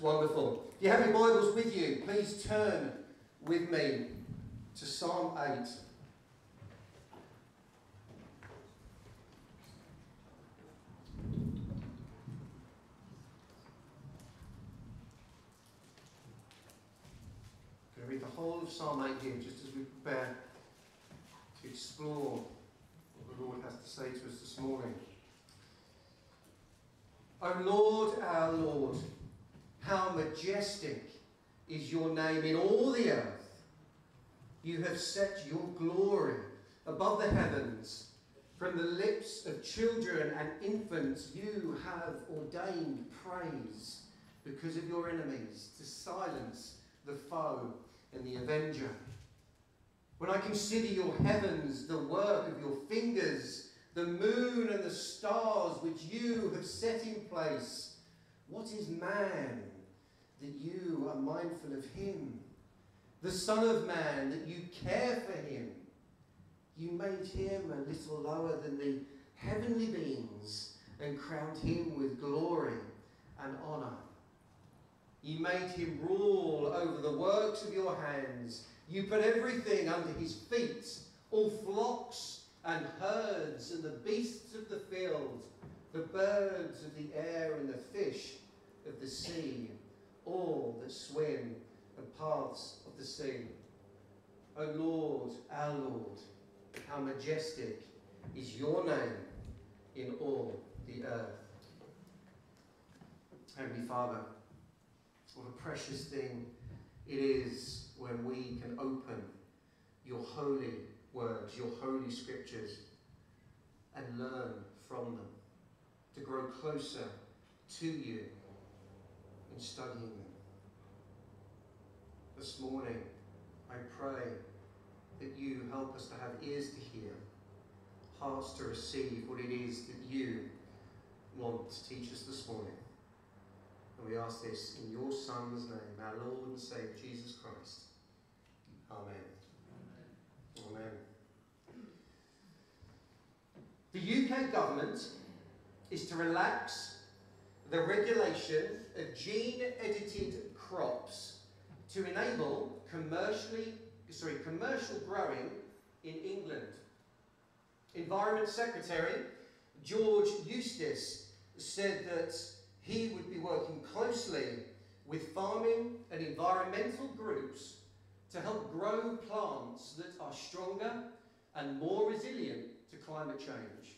Wonderful. If you have your Bibles with you, please turn with me to Psalm 8. I'm going to read the whole of Psalm 8 here just as we prepare to explore what the Lord has to say to us this morning. O Lord, our Lord, how majestic is your name in all the earth. You have set your glory above the heavens. From the lips of children and infants, you have ordained praise because of your enemies to silence the foe and the avenger. When I consider your heavens, the work of your fingers, the moon and the stars which you have set in place, what is man that you are mindful of him? The Son of Man that you care for him? You made him a little lower than the heavenly beings and crowned him with glory and honour. You made him rule over the works of your hands. You put everything under his feet, all flocks and herds and the beasts of the field, the birds of the air and the fish of the sea, all that swim the paths of the sea. O Lord, our Lord, how majestic is your name in all the earth. Heavenly Father, what a precious thing it is when we can open your holy words, your holy scriptures, and learn from them, to grow closer to you in studying them. This morning, I pray that you help us to have ears to hear, hearts to receive what it is that you want to teach us this morning. And we ask this in your Son's name, our Lord and Saviour, Jesus Christ. Amen. Amen. The UK government is to relax the regulation of gene edited crops to enable commercially sorry, commercial growing in England. Environment Secretary George Eustice said that he would be working closely with farming and environmental groups to help grow plants that are stronger and more resilient to climate change.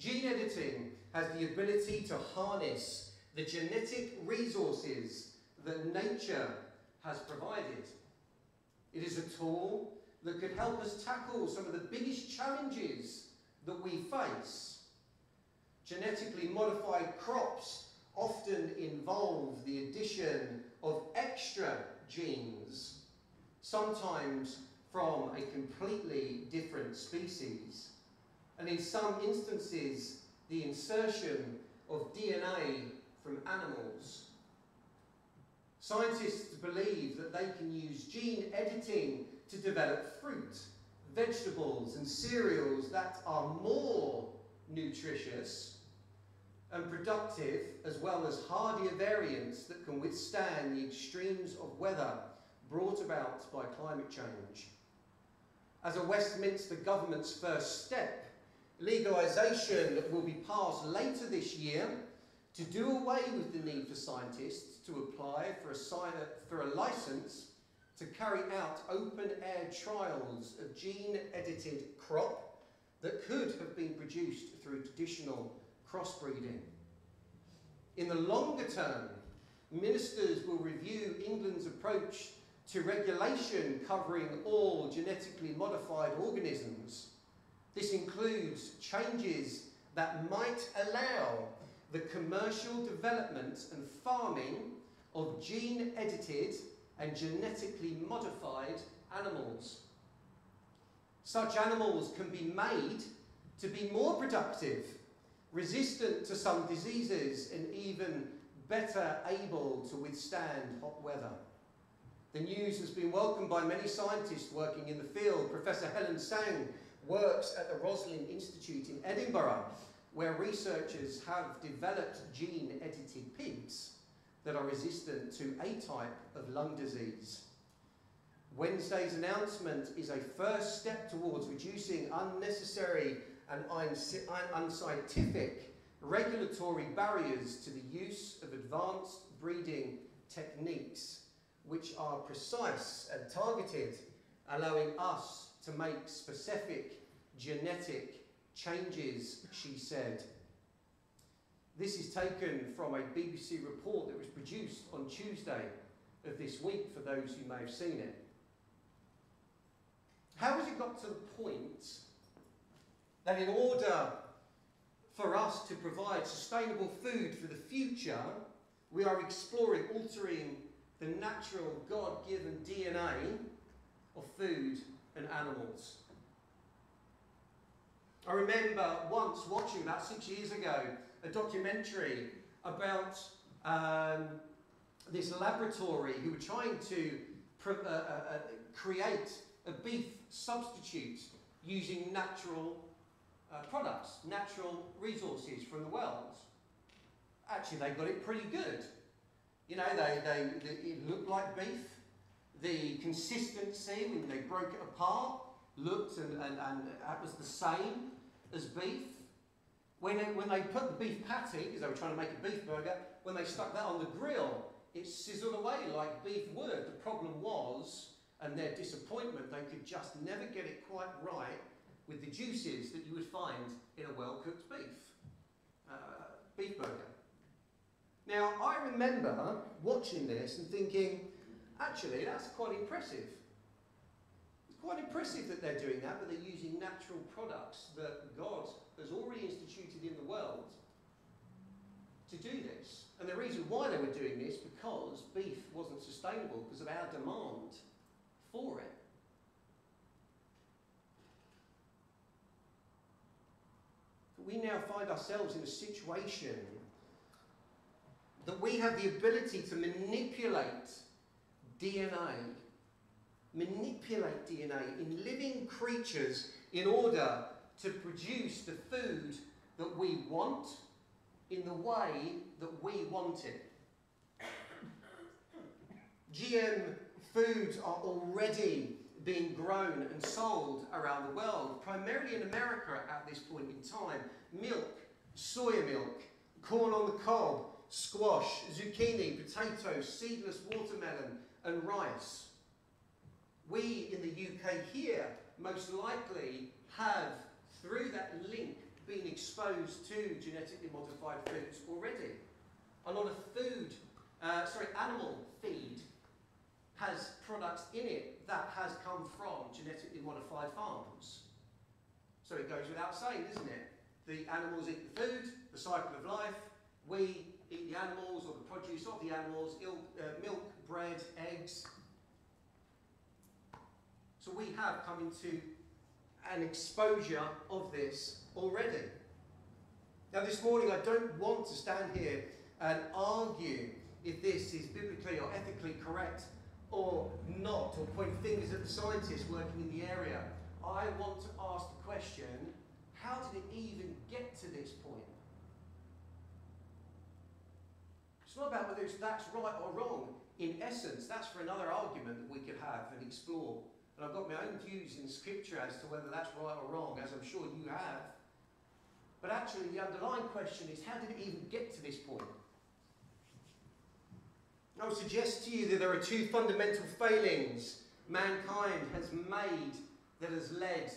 Gene editing has the ability to harness the genetic resources that nature has provided. It is a tool that could help us tackle some of the biggest challenges that we face. Genetically modified crops often involve the addition of extra genes, sometimes from a completely different species, and in some instances, the insertion of DNA from animals. Scientists believe that they can use gene editing to develop fruit, vegetables, and cereals that are more nutritious and productive, as well as hardier variants that can withstand the extremes of weather brought about by climate change. As a Westminster government's first step, legalisation will be passed later this year to do away with the need for scientists to apply for a, for a license to carry out open-air trials of gene-edited crop that could have been produced through traditional crossbreeding. In the longer term, ministers will review England's approach to regulation covering all genetically modified organisms. This includes changes that might allow the commercial development and farming of gene edited and genetically modified animals. Such animals can be made to be more productive, resistant to some diseases, and even better able to withstand hot weather. The news has been welcomed by many scientists working in the field. Professor Helen Sang works at the Roslin Institute in Edinburgh, where researchers have developed gene edited pigs that are resistant to a type of lung disease. Wednesday's announcement is a first step towards reducing unnecessary and unscientific regulatory barriers to the use of advanced breeding techniques, which are precise and targeted, allowing us to make specific genetic changes, she said. This is taken from a BBC report that was produced on Tuesday of this week for those who may have seen it. How has it got to the point that in order for us to provide sustainable food for the future, we are exploring altering the natural God given DNA of food and animals? I remember once watching about six years ago a documentary about um, this laboratory who were trying to uh, uh, uh, create a beef substitute using natural uh, products, natural resources from the world. Actually, they got it pretty good. You know, they, they, they, it looked like beef. The consistency, when they broke it apart, looked and, and, and that was the same as beef. When they, when they put the beef patty, because they were trying to make a beef burger, when they stuck that on the grill, it sizzled away like beef would. The problem was, and their disappointment, they could just never get it quite right with the juices that you would find in a well-cooked beef, uh, beef burger. Now, I remember watching this and thinking, actually, that's quite impressive quite impressive that they're doing that, but they're using natural products that God has already instituted in the world to do this. And the reason why they were doing this, because beef wasn't sustainable because of our demand for it. We now find ourselves in a situation that we have the ability to manipulate DNA manipulate DNA in living creatures in order to produce the food that we want in the way that we want it. GM foods are already being grown and sold around the world, primarily in America at this point in time. Milk, soya milk, corn on the cob, squash, zucchini, potatoes, seedless watermelon, and rice we in the UK here most likely have, through that link, been exposed to genetically modified foods already. A lot of food, uh, sorry, animal feed has products in it that has come from genetically modified farms. So it goes without saying, isn't it? The animals eat the food, the cycle of life. We eat the animals or the produce of the animals, uh, milk, bread, eggs, so we have come into an exposure of this already. Now, this morning, I don't want to stand here and argue if this is biblically or ethically correct or not, or point fingers at the scientists working in the area. I want to ask the question how did it even get to this point? Not about whether that's right or wrong. In essence, that's for another argument that we could have and explore and I've got my own views in Scripture as to whether that's right or wrong, as I'm sure you have. But actually, the underlying question is how did it even get to this point? I would suggest to you that there are two fundamental failings mankind has made that has led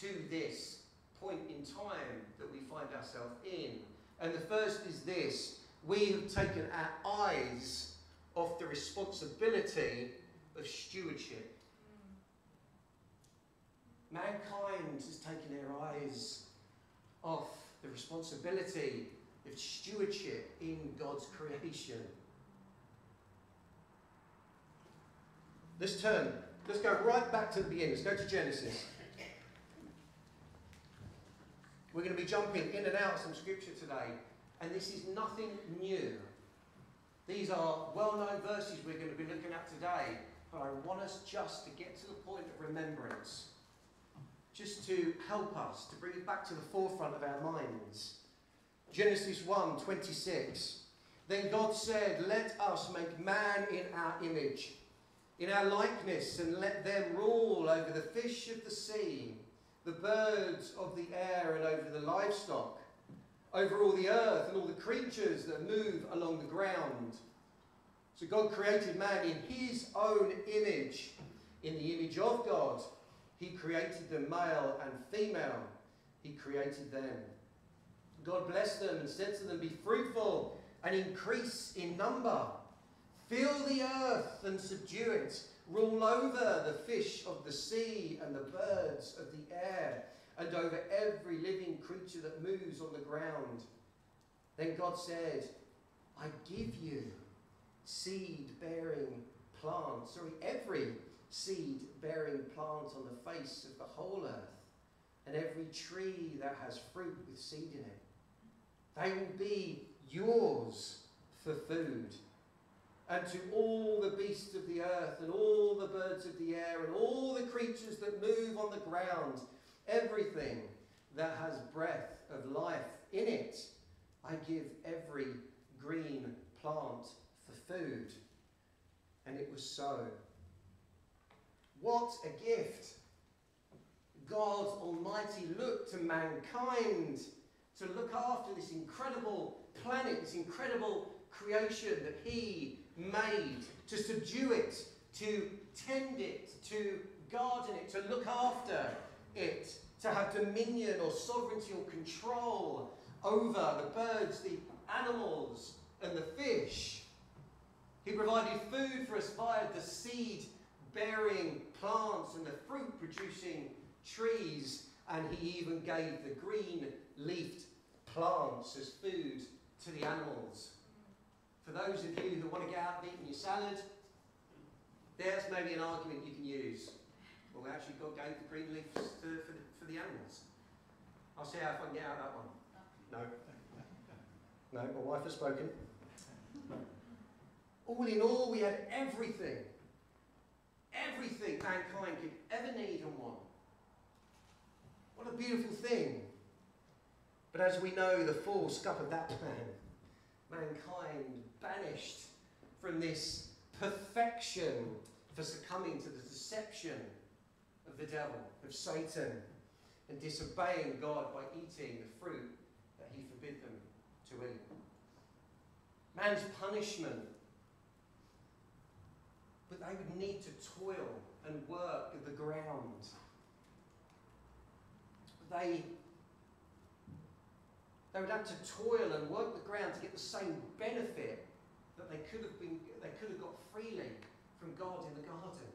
to this point in time that we find ourselves in. And the first is this we have taken our eyes off the responsibility of stewardship. Mankind has taken their eyes off the responsibility of stewardship in God's creation. Let's turn. Let's go right back to the beginning. Let's go to Genesis. We're going to be jumping in and out of some scripture today, and this is nothing new. These are well known verses we're going to be looking at today, but I want us just to get to the point of remembrance just to help us, to bring it back to the forefront of our minds. Genesis 1 26. Then God said, Let us make man in our image, in our likeness, and let them rule over the fish of the sea, the birds of the air, and over the livestock, over all the earth and all the creatures that move along the ground. So God created man in his own image. In the image of God, he created them male and female. He created them. God blessed them and said to them, Be fruitful and increase in number. Fill the earth and subdue it. Rule over the fish of the sea and the birds of the air, and over every living creature that moves on the ground. Then God said, I give you seed bearing plants, sorry, every seed bearing plant on the face of the whole earth, and every tree that has fruit with seed in it. They will be yours for food. And to all the beasts of the earth, and all the birds of the air, and all the creatures that move on the ground, everything that has breath of life in it, I give every green plant for food. And it was so. What a gift! God Almighty looked to mankind to look after this incredible planet, this incredible creation that He made, to subdue it, to tend it, to garden it, to look after it, to have dominion or sovereignty or control over the birds, the animals, and the fish. He provided food for us via the seed bearing plants and the fruit producing trees, and he even gave the green leafed plants as food to the animals. For those of you who want to get out and eat your salad, there's maybe an argument you can use. Well, actually, got, gave the green leaves to, for, the, for the animals. I'll see how I can get out that one. No. No, my wife has spoken. All in all, we had everything. Everything mankind could ever need and want. What a beautiful thing. But as we know, the fall scuppered that plan. Mankind banished from this perfection for succumbing to the deception the devil, of Satan, and disobeying God by eating the fruit that he forbid them to eat. Man's punishment. But they would need to toil and work the ground. They they would have to toil and work the ground to get the same benefit that they could have been they could have got freely from God in the garden.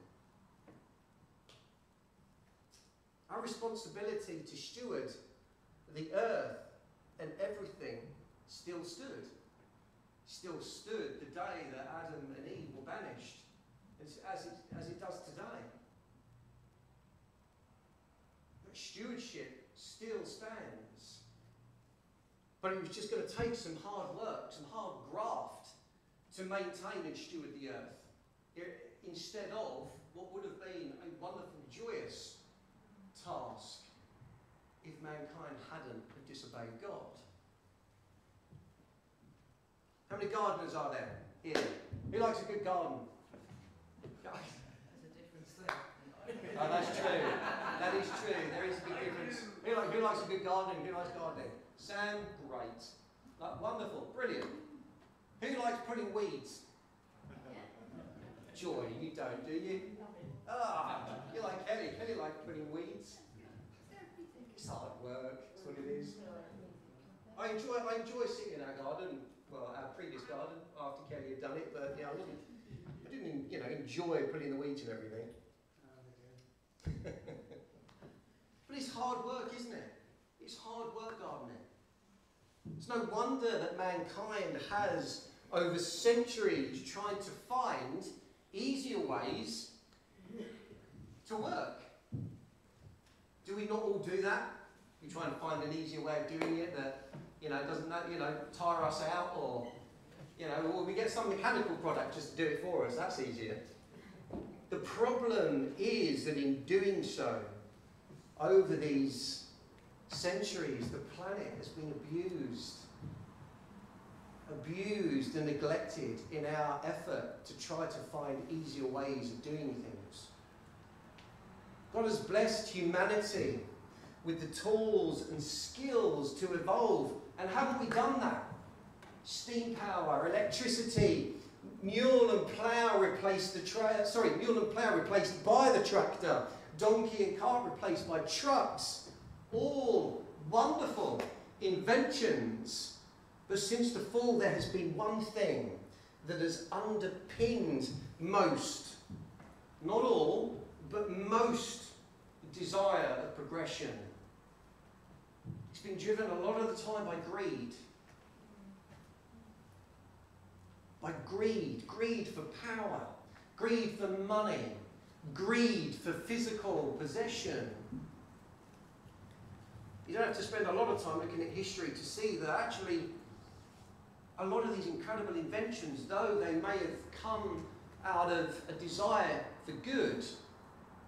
Our responsibility to steward the earth and everything still stood. Still stood the day that Adam and Eve were banished, as, it, as it does today. But stewardship still stands. But it was just going to take some hard work, some hard graft to maintain and steward the earth, instead of what would have been a wonderful, joyous task if mankind hadn't disobeyed God. How many gardeners are there here? Who likes a good garden? There's a difference there. Oh, that's true. That is true. There is a big difference. Who, like, who likes a good gardening? Who likes gardening? Sam, great. Like, wonderful, brilliant. Who likes putting weeds? Joy, you don't, do you? Ah, you like Kelly. Kelly likes putting weeds. It's hard work. That's what it is. I enjoy. I enjoy sitting in our garden. Well, our previous garden after Kelly had done it, but yeah, I didn't. I didn't, you know, enjoy putting the weeds and everything. but it's hard work, isn't it? It's hard work gardening. It's no wonder that mankind has, over centuries, tried to find easier ways to work. Do we not all do that? We try and find an easier way of doing it that, you know, doesn't, you know, tire us out or, you know, or we get some mechanical product just to do it for us. That's easier. The problem is that in doing so, over these centuries, the planet has been abused. abused and neglected in our effort to try to find easier ways of doing things. God has blessed humanity with the tools and skills to evolve. And haven't we done that? Steam power, electricity, mule and plough replaced the tra- sorry, mule and plough replaced by the tractor, donkey and cart replaced by trucks. All wonderful inventions. But since the fall, there has been one thing that has underpinned most, not all, but most desire of progression. It's been driven a lot of the time by greed. By greed, greed for power, greed for money, greed for physical possession. You don't have to spend a lot of time looking at history to see that actually a lot of these incredible inventions, though they may have come out of a desire for good,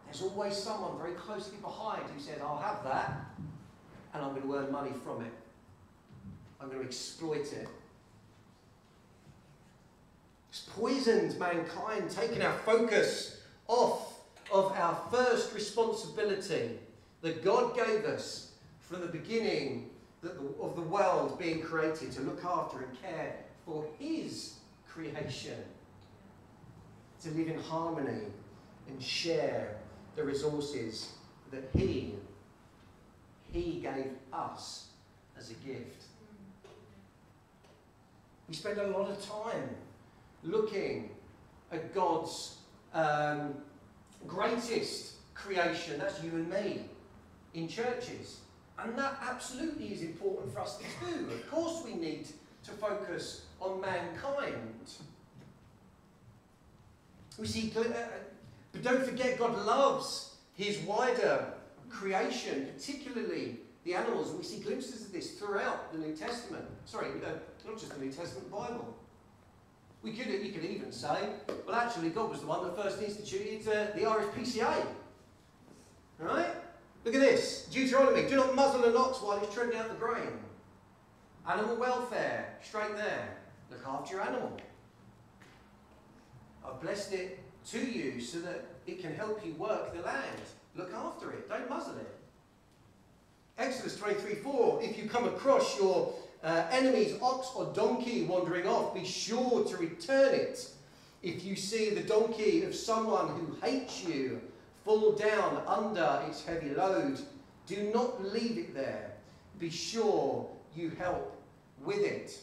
there's always someone very closely behind who says, I'll have that and I'm going to earn money from it. I'm going to exploit it. It's poisoned mankind, taken our focus off of our first responsibility that God gave us from the beginning of the world being created to look after and care for His creation, to live in harmony and share the resources that He, He gave us as a gift. We spend a lot of time looking at God's um, greatest creation, that's you and me, in churches. And that absolutely is important for us to do. Of course, we need to focus on mankind. We see, uh, but don't forget, God loves his wider creation, particularly the animals. And we see glimpses of this throughout the New Testament. Sorry, uh, not just the New Testament, Bible. We could, you could even say, well, actually, God was the one that first instituted uh, the RSPCA. Right? Look at this Deuteronomy do not muzzle an ox while he's treading out the grain. Animal welfare, straight there. Look after your animal. I've blessed it to you so that it can help you work the land. Look after it, don't muzzle it. Exodus 23 4 If you come across your uh, enemy's ox or donkey wandering off, be sure to return it. If you see the donkey of someone who hates you fall down under its heavy load, do not leave it there. Be sure you help with it.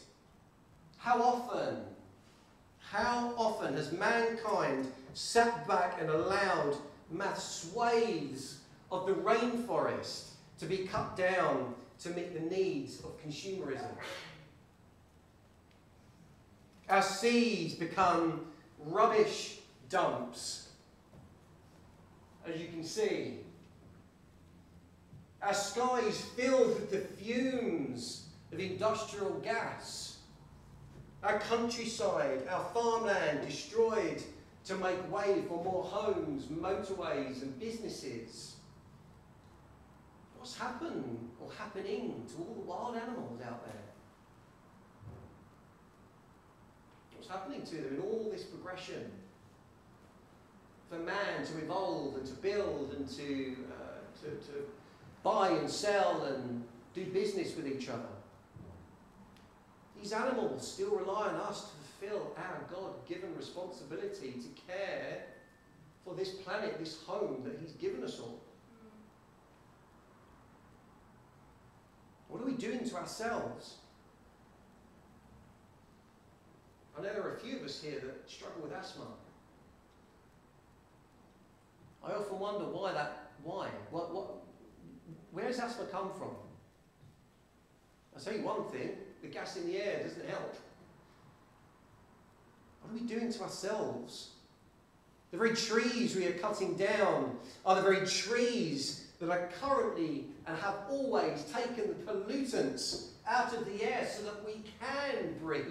How often, how often has mankind sat back and allowed mass swathes of the rainforest to be cut down to meet the needs of consumerism? Our seas become rubbish dumps, as you can see. Our skies filled with the fumes of industrial gas. Our countryside, our farmland destroyed to make way for more homes, motorways, and businesses. What's happened or happening to all the wild animals out there? What's happening to them in all this progression? For man to evolve and to build and to, uh, to, to buy and sell and do business with each other. These animals still rely on us to fulfill our God given responsibility to care for this planet, this home that He's given us all. What are we doing to ourselves? I know there are a few of us here that struggle with asthma. I often wonder why that, why? What, what, where does asthma come from? I'll tell you one thing, the gas in the air doesn't help. What are we doing to ourselves? The very trees we are cutting down are the very trees that are currently and have always taken the pollutants out of the air so that we can breathe.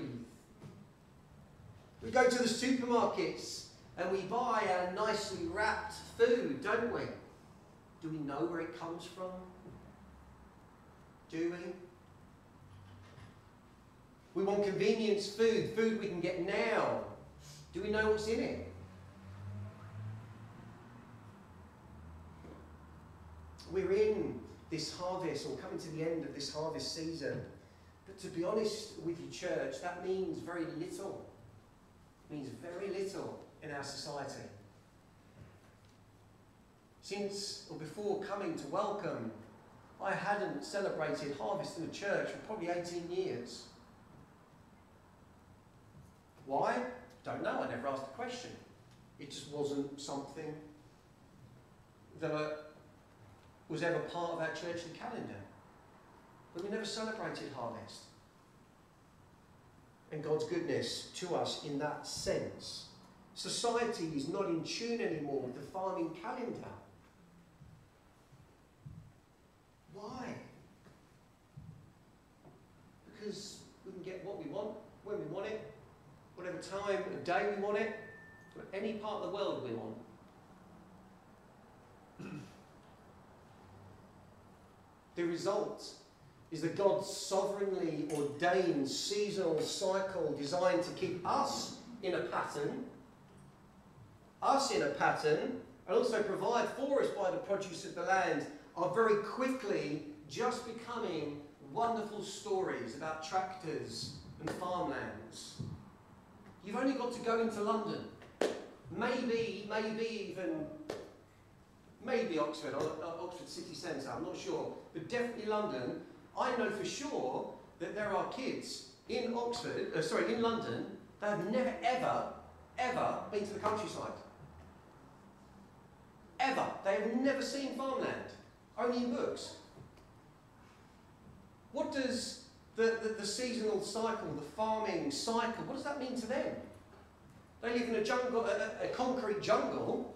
We go to the supermarkets and we buy our nicely wrapped food, don't we? Do we know where it comes from? Do we? We want convenience food, food we can get now. Do we know what's in it? We're in this harvest, or coming to the end of this harvest season. But to be honest with you, church, that means very little. It means very little in our society. Since or before coming to welcome, I hadn't celebrated harvest in the church for probably 18 years. Why? Don't know. I never asked the question. It just wasn't something that was ever part of our churchly calendar. But we never celebrated harvest and God's goodness to us in that sense. Society is not in tune anymore with the farming calendar. Why? Because we can get what we want, when we want it, whatever time of day we want it, any part of the world we want. the result is that God's sovereignly ordained seasonal cycle designed to keep us in a pattern, us in a pattern, and also provide for us by the produce of the land, are very quickly just becoming wonderful stories about tractors and farmlands. You've only got to go into London. Maybe, maybe even, maybe Oxford, or Oxford city centre, I'm not sure, but definitely London. I know for sure that there are kids in Oxford, uh, sorry, in London, that have never, ever, ever been to the countryside. Ever. They have never seen farmland, only in books. What does the, the, the, seasonal cycle, the farming cycle, what does that mean to them? They live in a jungle, a, a concrete jungle,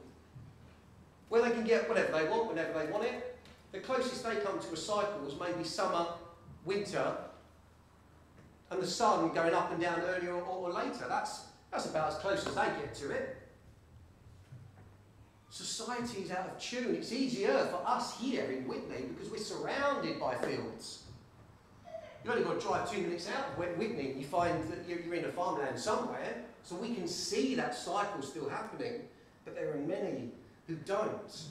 where they can get whatever they want whenever they want it. The closest they come to a cycle is maybe summer, winter, and the sun going up and down earlier or, or later. That's, that's about as close as they get to it. Society is out of tune. It's easier for us here in Witney because we're surrounded by fields. You've only got to drive two minutes out of Witney and you find that you're in a farmland somewhere. So we can see that cycle still happening. But there are many who don't.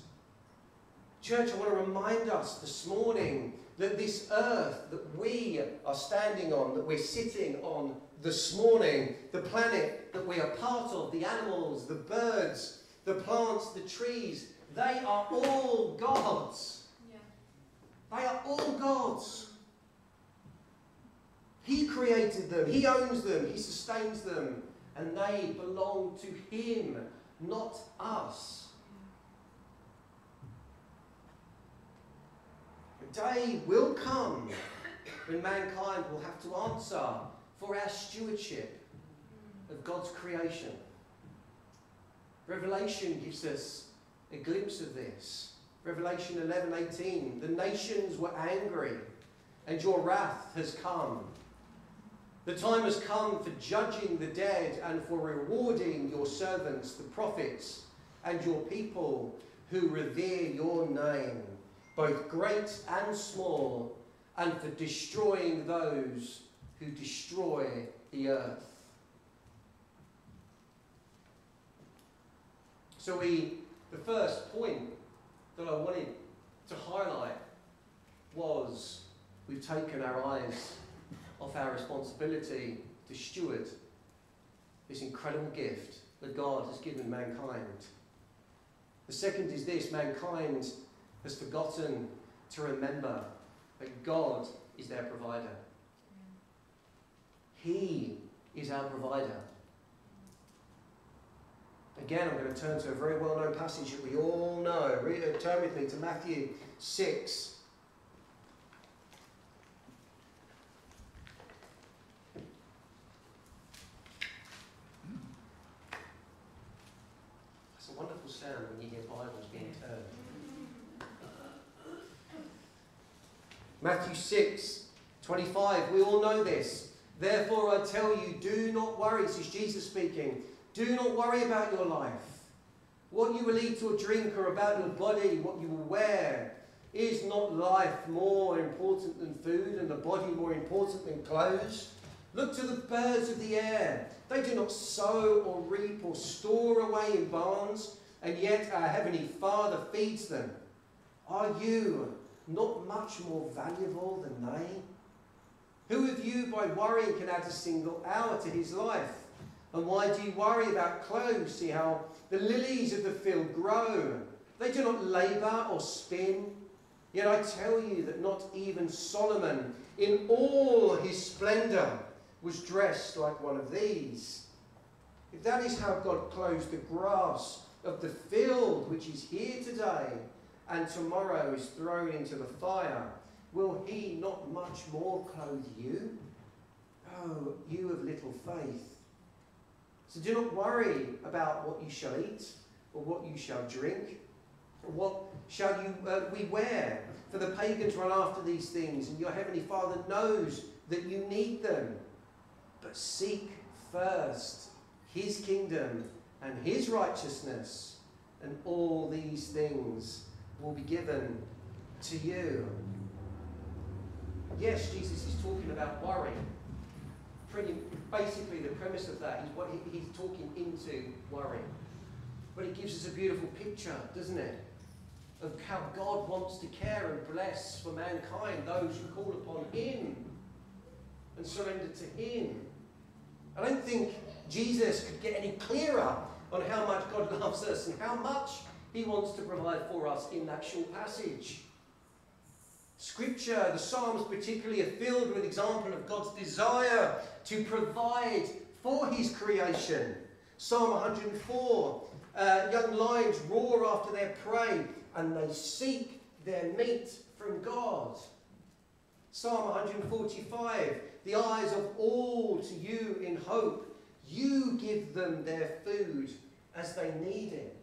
Church, I want to remind us this morning that this earth that we are standing on, that we're sitting on this morning, the planet that we are part of, the animals, the birds, the plants, the trees, they are all God's. Yeah. They are all God's. He created them, He owns them, He sustains them, and they belong to Him, not us. A day will come when mankind will have to answer for our stewardship of God's creation. Revelation gives us a glimpse of this. Revelation 11:18 The nations were angry and your wrath has come the time has come for judging the dead and for rewarding your servants, the prophets, and your people who revere your name, both great and small, and for destroying those who destroy the earth. So we, the first point that I wanted to highlight was we've taken our eyes of our responsibility to steward this incredible gift that God has given mankind. The second is this mankind has forgotten to remember that God is their provider. He is our provider. Again, I'm going to turn to a very well known passage that we all know. Uh, turn with me to Matthew 6, being turned. Matthew 6, 25, we all know this. Therefore I tell you, do not worry, this is Jesus speaking, do not worry about your life. What you will eat or drink or about your body, what you will wear. Is not life more important than food and the body more important than clothes? Look to the birds of the air. They do not sow or reap or store away in barns, and yet our heavenly Father feeds them. Are you not much more valuable than they? Who of you, by worrying, can add a single hour to his life? And why do you worry about clothes? See how the lilies of the field grow. They do not labour or spin. Yet I tell you that not even Solomon, in all his splendour, was dressed like one of these. If that is how God clothes the grass of the field, which is here today and tomorrow is thrown into the fire, will he not much more clothe you? Oh, you of little faith. So do not worry about what you shall eat or what you shall drink or what shall you uh, we wear. For the pagans run after these things, and your heavenly Father knows that you need them. But seek first his kingdom and his righteousness, and all these things will be given to you. Yes, Jesus is talking about worry. Pretty, basically, the premise of that is what he, he's talking into worry. But it gives us a beautiful picture, doesn't it? Of how God wants to care and bless for mankind those who call upon Him and surrender to Him. I don't think Jesus could get any clearer on how much God loves us and how much He wants to provide for us in that short passage. Scripture, the Psalms particularly, are filled with example of God's desire to provide for His creation. Psalm 104 uh, young lions roar after their prey and they seek their meat from God. Psalm 145 the eyes of all to you in hope. You give them their food as they need it.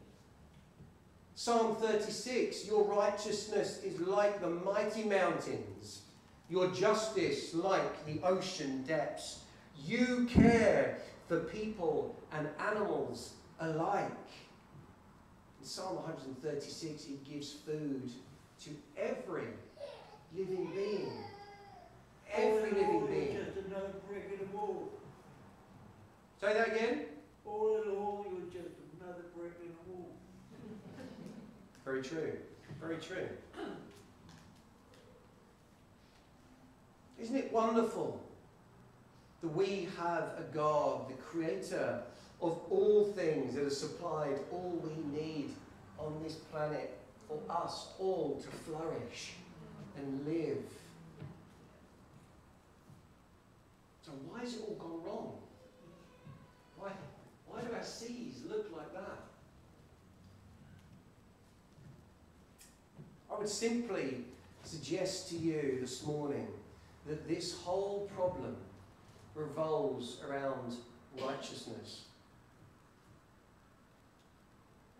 Psalm 36 Your righteousness is like the mighty mountains, your justice like the ocean depths. You care for people and animals alike. In Psalm 136, he gives food to every living being. Every living being. Just another brick in the wall. Say that again? All in all, you're just another brick in the wall. Very true. Very true. Isn't it wonderful that we have a God, the creator of all things, that has supplied all we need on this planet for us all to flourish and live? So, why has it all gone wrong? Why, do our seas look like that? I would simply suggest to you this morning that this whole problem revolves around righteousness.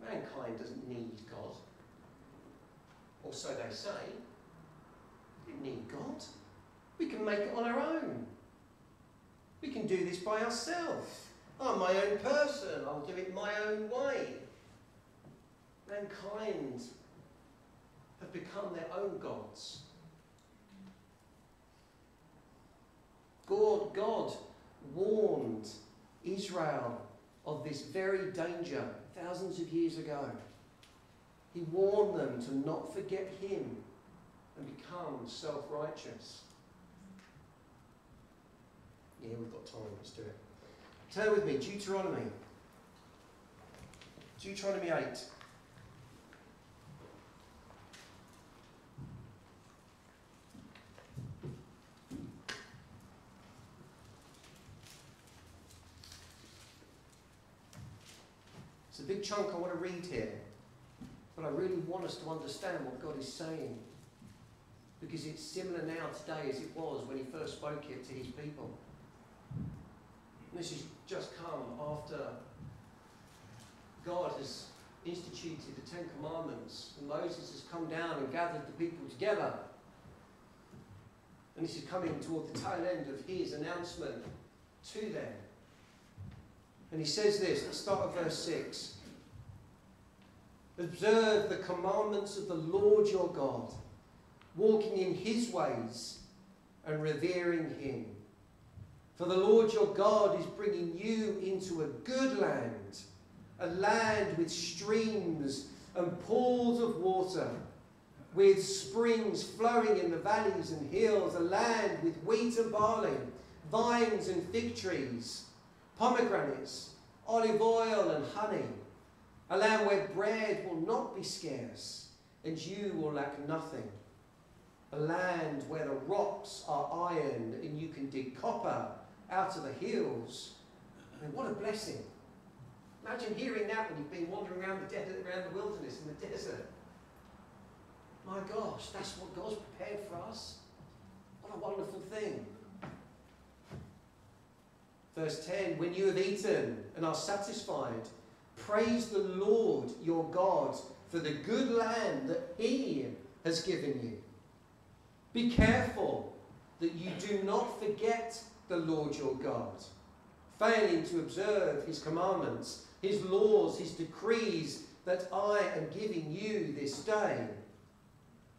Mankind doesn't need God. Or so they say. We don't need God. We can make it on our own. We can do this by ourselves. I'm my own person. I'll do it my own way. Mankind have become their own gods. God, God warned Israel of this very danger thousands of years ago. He warned them to not forget Him and become self righteous. Yeah, we've got time, let's do it. Turn with me, Deuteronomy. Deuteronomy 8. It's a big chunk I want to read here, but I really want us to understand what God is saying. Because it's similar now today as it was when he first spoke it to his people. This has just come after God has instituted the Ten Commandments, and Moses has come down and gathered the people together. And this is coming toward the tail end of his announcement to them. And he says this, let's start at verse 6. Observe the commandments of the Lord your God, walking in his ways and revering him. For the Lord your God is bringing you into a good land, a land with streams and pools of water, with springs flowing in the valleys and hills, a land with wheat and barley, vines and fig trees, pomegranates, olive oil and honey, a land where bread will not be scarce and you will lack nothing. A land where the rocks are iron and you can dig copper out of the hills. I mean, what a blessing. Imagine hearing that when you've been wandering around the, desert, around the wilderness in the desert. My gosh, that's what God's prepared for us. What a wonderful thing. Verse 10 When you have eaten and are satisfied, praise the Lord your God for the good land that He has given you. Be careful that you do not forget the Lord your God, failing to observe His commandments, His laws, His decrees that I am giving you this day.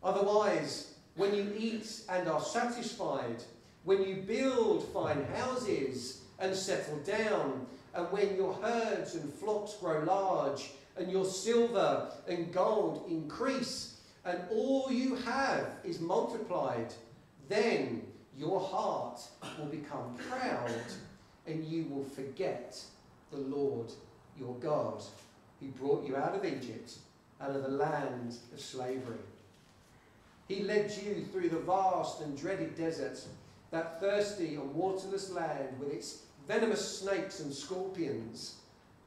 Otherwise, when you eat and are satisfied, when you build fine houses and settle down, and when your herds and flocks grow large, and your silver and gold increase, and all you have is multiplied, then your heart will become proud, and you will forget the Lord your God, who brought you out of Egypt, out of the land of slavery. He led you through the vast and dreaded desert, that thirsty and waterless land with its venomous snakes and scorpions.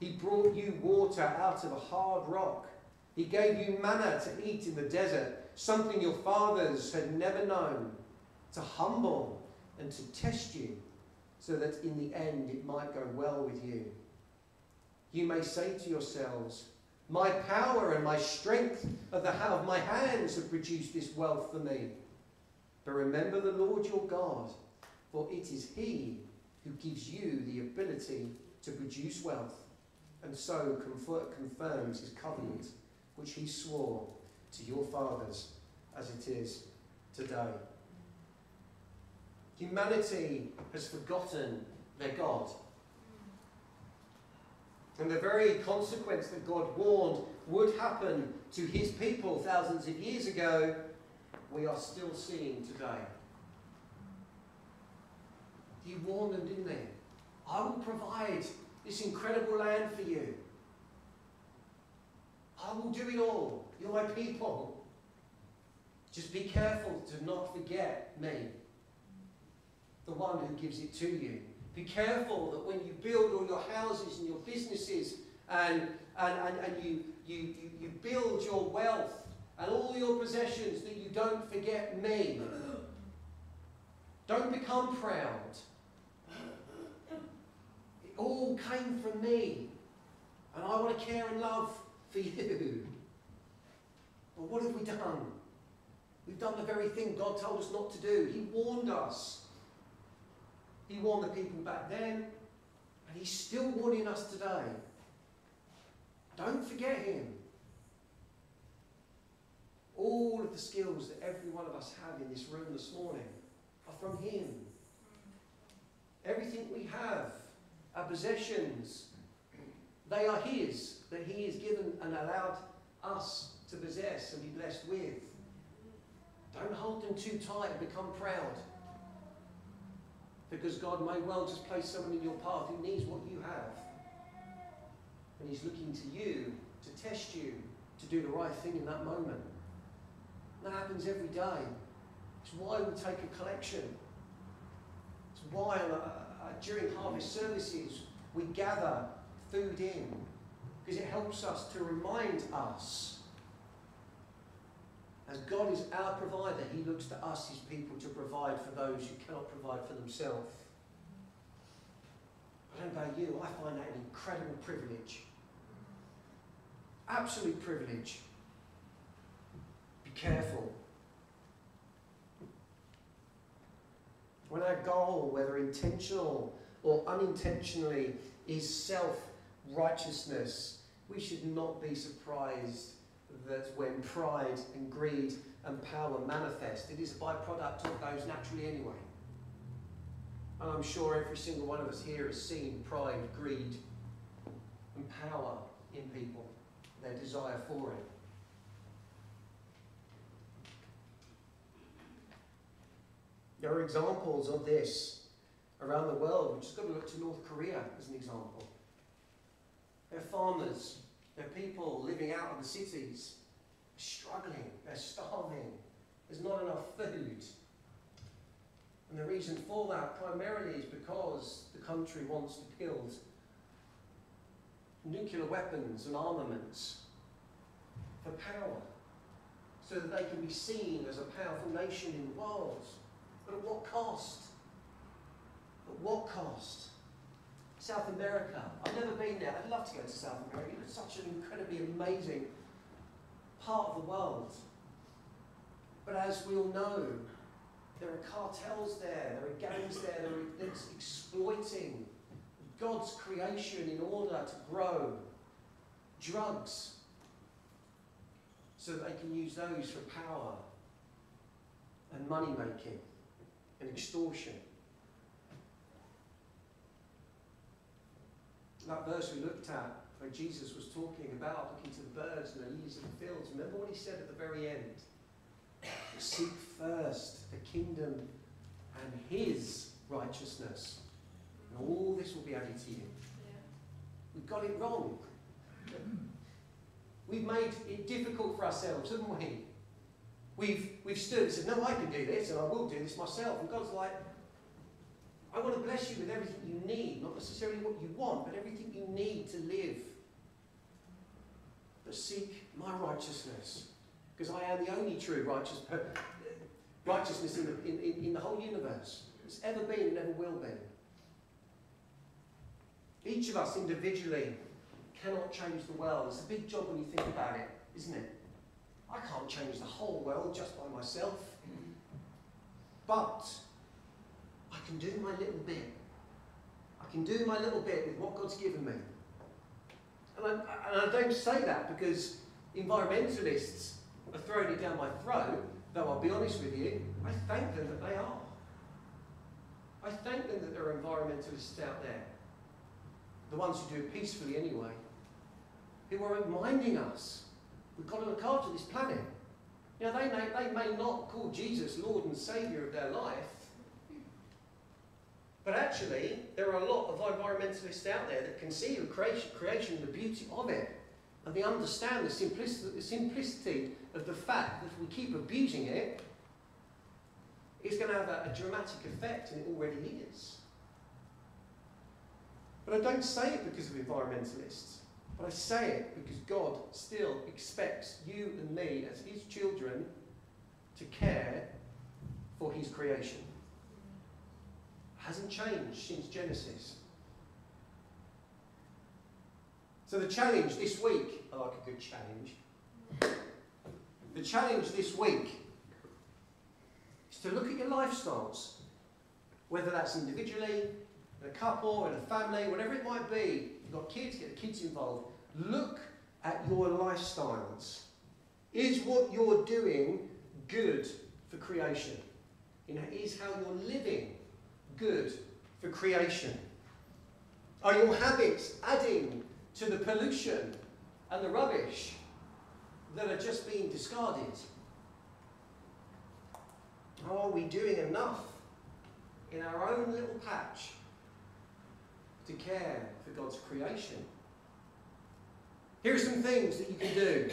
He brought you water out of a hard rock. He gave you manna to eat in the desert, something your fathers had never known, to humble and to test you, so that in the end it might go well with you. You may say to yourselves, My power and my strength of the of my hands have produced this wealth for me. But remember the Lord your God, for it is He who gives you the ability to produce wealth and so confirms his covenant which he swore to your fathers as it is today. Humanity has forgotten their God. And the very consequence that God warned would happen to his people thousands of years ago, we are still seeing today. He warned them, didn't he? I will provide this incredible land for you. I will do it all. You're my people. Just be careful to not forget me, the one who gives it to you. Be careful that when you build all your houses and your businesses and, and, and, and you, you, you, you build your wealth and all your possessions, that you don't forget me. Don't become proud It all came from me. And I want to care and love for you. But what have we done? We've done the very thing God told us not to do. He warned us. He warned the people back then, and He's still warning us today. Don't forget Him. All of the skills that every one of us have in this room this morning are from Him. Everything we have our possessions, they are His, that He has given and allowed us to possess and be blessed with. Don't hold them too tight and become proud. Because God may well just place someone in your path who needs what you have. And He's looking to you to test you to do the right thing in that moment. That happens every day. It's why we take a collection. It's why uh, during harvest services, we gather food in because it helps us to remind us. As God is our provider, He looks to us, His people, to provide for those who cannot provide for themselves. I don't know about you, I find that an incredible privilege. Absolute privilege. Be careful. When our goal, whether intentional or unintentionally, is self righteousness, we should not be surprised that when pride and greed and power manifest, it is a byproduct of those naturally anyway. And I'm sure every single one of us here has seen pride, greed, and power in people, their desire for it. There are examples of this around the world. We've just got to look to North Korea as an example. They're farmers, they're people living out of the cities, are struggling, they're starving, there's not enough food. And the reason for that primarily is because the country wants to build nuclear weapons and armaments for power so that they can be seen as a powerful nation in the world. But at what cost? At what cost? South America. I've never been there. I'd love to go to South America. It's such an incredibly amazing part of the world. But as we all know, there are cartels there, there are gangs there that are that's exploiting God's creation in order to grow drugs so that they can use those for power and money making and extortion. That verse we looked at, where Jesus was talking about looking to the birds and the lilies of the fields, remember what he said at the very end? Seek first the kingdom and his righteousness, and all this will be added to you. Yeah. We've got it wrong. We've made it difficult for ourselves, haven't we? We've, we've stood and said, No, I can do this, and I will do this myself. And God's like, I want to bless you with everything you need, not necessarily what you want, but everything you need to live. But seek my righteousness, because I am the only true righteous, righteousness in the, in, in, in the whole universe. It's ever been and never will be. Each of us individually cannot change the world. It's a big job when you think about it, isn't it? I can't change the whole world just by myself. But I can do my little bit. I can do my little bit with what God's given me. And I, and I don't say that because environmentalists are throwing it down my throat, though I'll be honest with you, I thank them that they are. I thank them that there are environmentalists out there, the ones who do it peacefully anyway, who are reminding us we've got to look after this planet. Now, they may, they may not call Jesus Lord and Saviour of their life, but actually, there are a lot of environmentalists out there that can see the creation, creation the beauty of it, and they understand the simplicity, the simplicity of the fact that if we keep abusing it, it's going to have a, a dramatic effect, and it already is. But I don't say it because of environmentalists. But I say it because God still expects you and me as His children to care for His creation. Hasn't changed since Genesis. So the challenge this week, I like a good challenge. The challenge this week is to look at your lifestyles, whether that's individually, in a couple, in a family, whatever it might be. You've got kids, get the kids involved. Look at your lifestyles. Is what you're doing good for creation? You know, is how you're living good for creation? Are your habits adding to the pollution and the rubbish that are just being discarded? Are we doing enough in our own little patch to care for God's creation? Here are some things that you can do.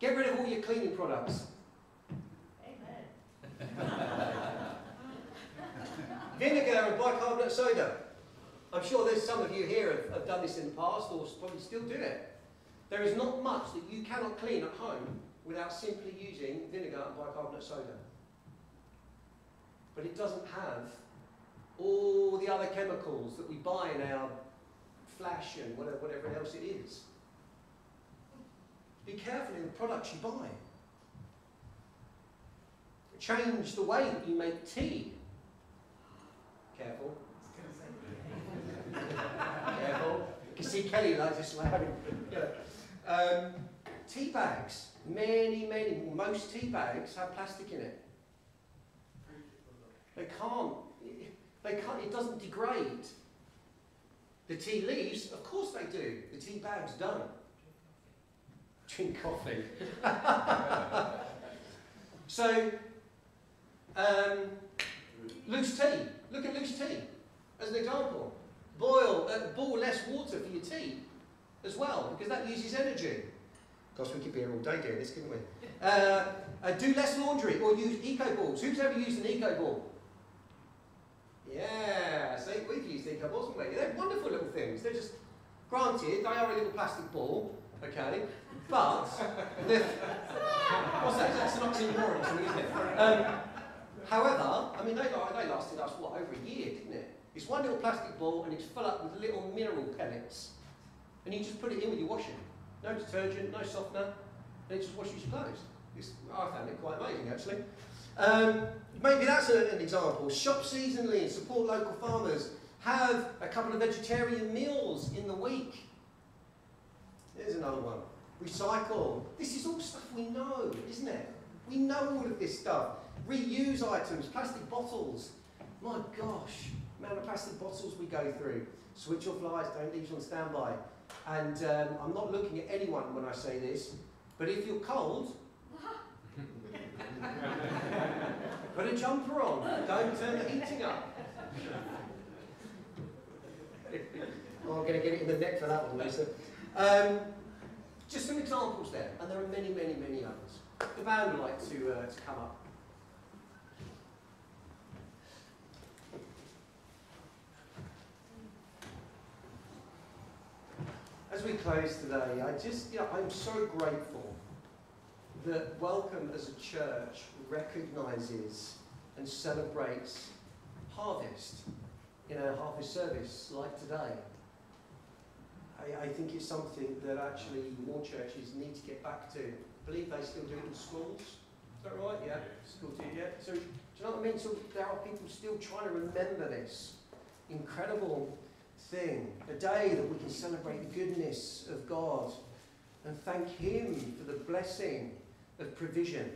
Get rid of all your cleaning products. Vinegar and bicarbonate soda. I'm sure there's some of you here have, have done this in the past or probably still do it. There is not much that you cannot clean at home without simply using vinegar and bicarbonate soda. But it doesn't have all the other chemicals that we buy in our flash and whatever, whatever else it is. Be careful in the products you buy. Change the way that you make tea. Careful. Careful. You can see Kelly like this. Yeah. Um, tea bags. Many, many, most tea bags have plastic in it. They can't. They can't. It doesn't degrade. The tea leaves, of course they do. The tea bags don't. Drink coffee. so, um, loose tea. Look at loose tea as an example. Boil, uh, boil less water for your tea as well because that uses energy. Gosh, we could be here all day doing this, couldn't we? Uh, uh, do less laundry or use eco balls. Who's ever used an eco ball? Yeah, see, we've used eco balls, haven't we? They're wonderful little things. They're just, granted, they are a little plastic ball, okay, but what's that? That's an oxymoron isn't it? Um, however, I mean, they, they lasted us, what, over a year, didn't it? It's one little plastic ball and it's full up with little mineral pellets. And you just put it in with your washing. No detergent, no softener, and it just washes your clothes. It's, I found it quite amazing actually. Um, maybe that's a, an example. Shop seasonally and support local farmers. Have a couple of vegetarian meals in the week. There's another one. Recycle. This is all stuff we know, isn't it? We know all of this stuff. Reuse items, plastic bottles. My gosh, amount of plastic bottles we go through. Switch off lights, don't leave on standby. And um, I'm not looking at anyone when I say this, but if you're cold, put a jumper on. Don't turn the heating up. oh, I'm going to get it in the neck for that one, Lisa. Um, just some examples there, and there are many, many, many others. The band would like to, uh, to come up. As we close today, I just, you know, I'm so grateful that Welcome as a church recognises and celebrates harvest in our harvest service like today. I, I think it's something that actually more churches need to get back to. I believe they still do it in schools. Is that right? Yeah, school do, yeah. So, do you know what I mean? So there are people still trying to remember this incredible thing, a day that we can celebrate the goodness of God and thank Him for the blessing of provision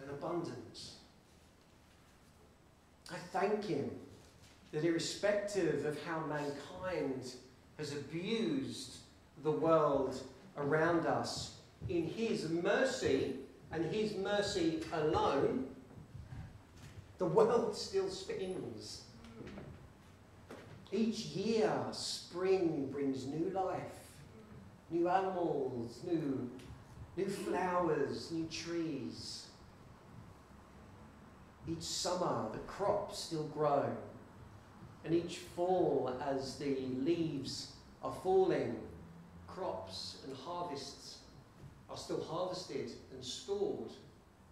and abundance. I thank Him that, irrespective of how mankind has abused the world around us, in His mercy and His mercy alone, the world still spins. Each year, spring brings new life, new animals, new, new flowers, new trees. Each summer, the crops still grow. And each fall, as the leaves are falling, crops and harvests are still harvested and stored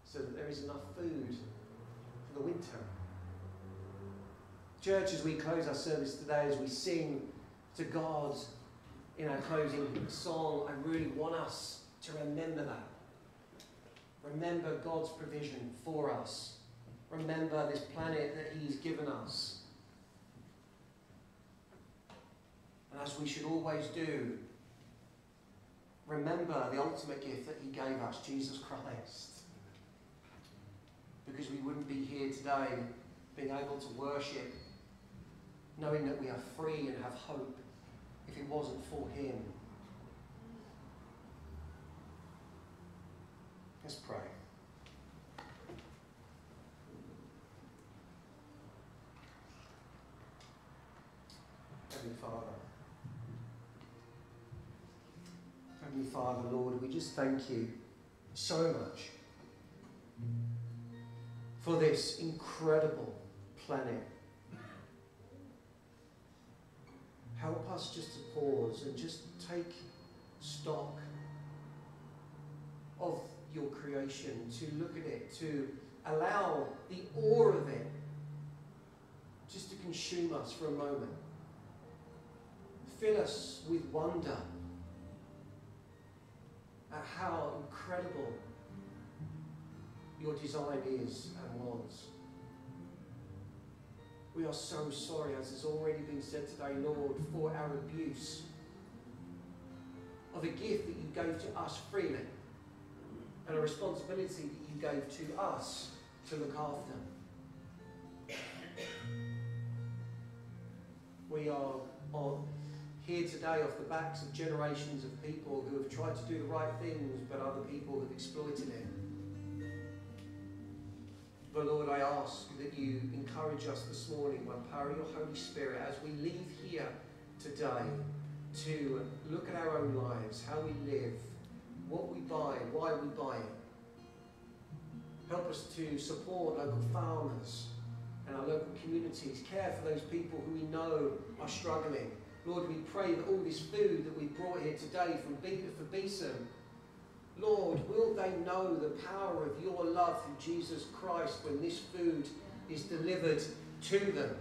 so that there is enough food for the winter. Church, as we close our service today, as we sing to God in our closing song, I really want us to remember that. Remember God's provision for us. Remember this planet that He's given us. And as we should always do, remember the ultimate gift that He gave us, Jesus Christ. Because we wouldn't be here today being able to worship, knowing that we are free and have hope if it wasn't for Him. Let's pray. Heavenly Father. Heavenly Father, Lord, we just thank you so much for this incredible planet. Help us just to pause and just take stock of your creation, to look at it, to allow the awe of it just to consume us for a moment. Fill us with wonder at how incredible your design is and was. We are so sorry, as has already been said today, Lord, for our abuse of a gift that you gave to us freely and a responsibility that you gave to us to look after. We are on, here today off the backs of generations of people who have tried to do the right things, but other people have exploited it. But Lord, I ask that you encourage us this morning by power of your Holy Spirit as we leave here today to look at our own lives, how we live, what we buy, why we buy it. Help us to support local farmers and our local communities, care for those people who we know are struggling. Lord, we pray that all this food that we brought here today from Be- for Beeson, Lord, will they know the power of your love through Jesus Christ when this food is delivered to them?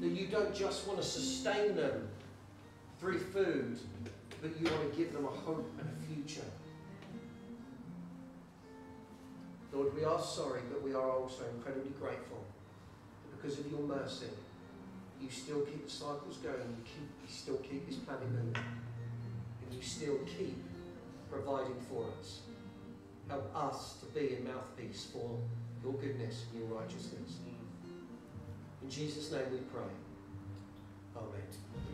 That you don't just want to sustain them through food, but you want to give them a hope and a future. Lord, we are sorry, but we are also incredibly grateful because of your mercy, you still keep the cycles going, you, keep, you still keep this planet moving, and you still keep providing for us. Help us to be a mouthpiece for your goodness and your righteousness. Mm. In Jesus' name we pray. Amen.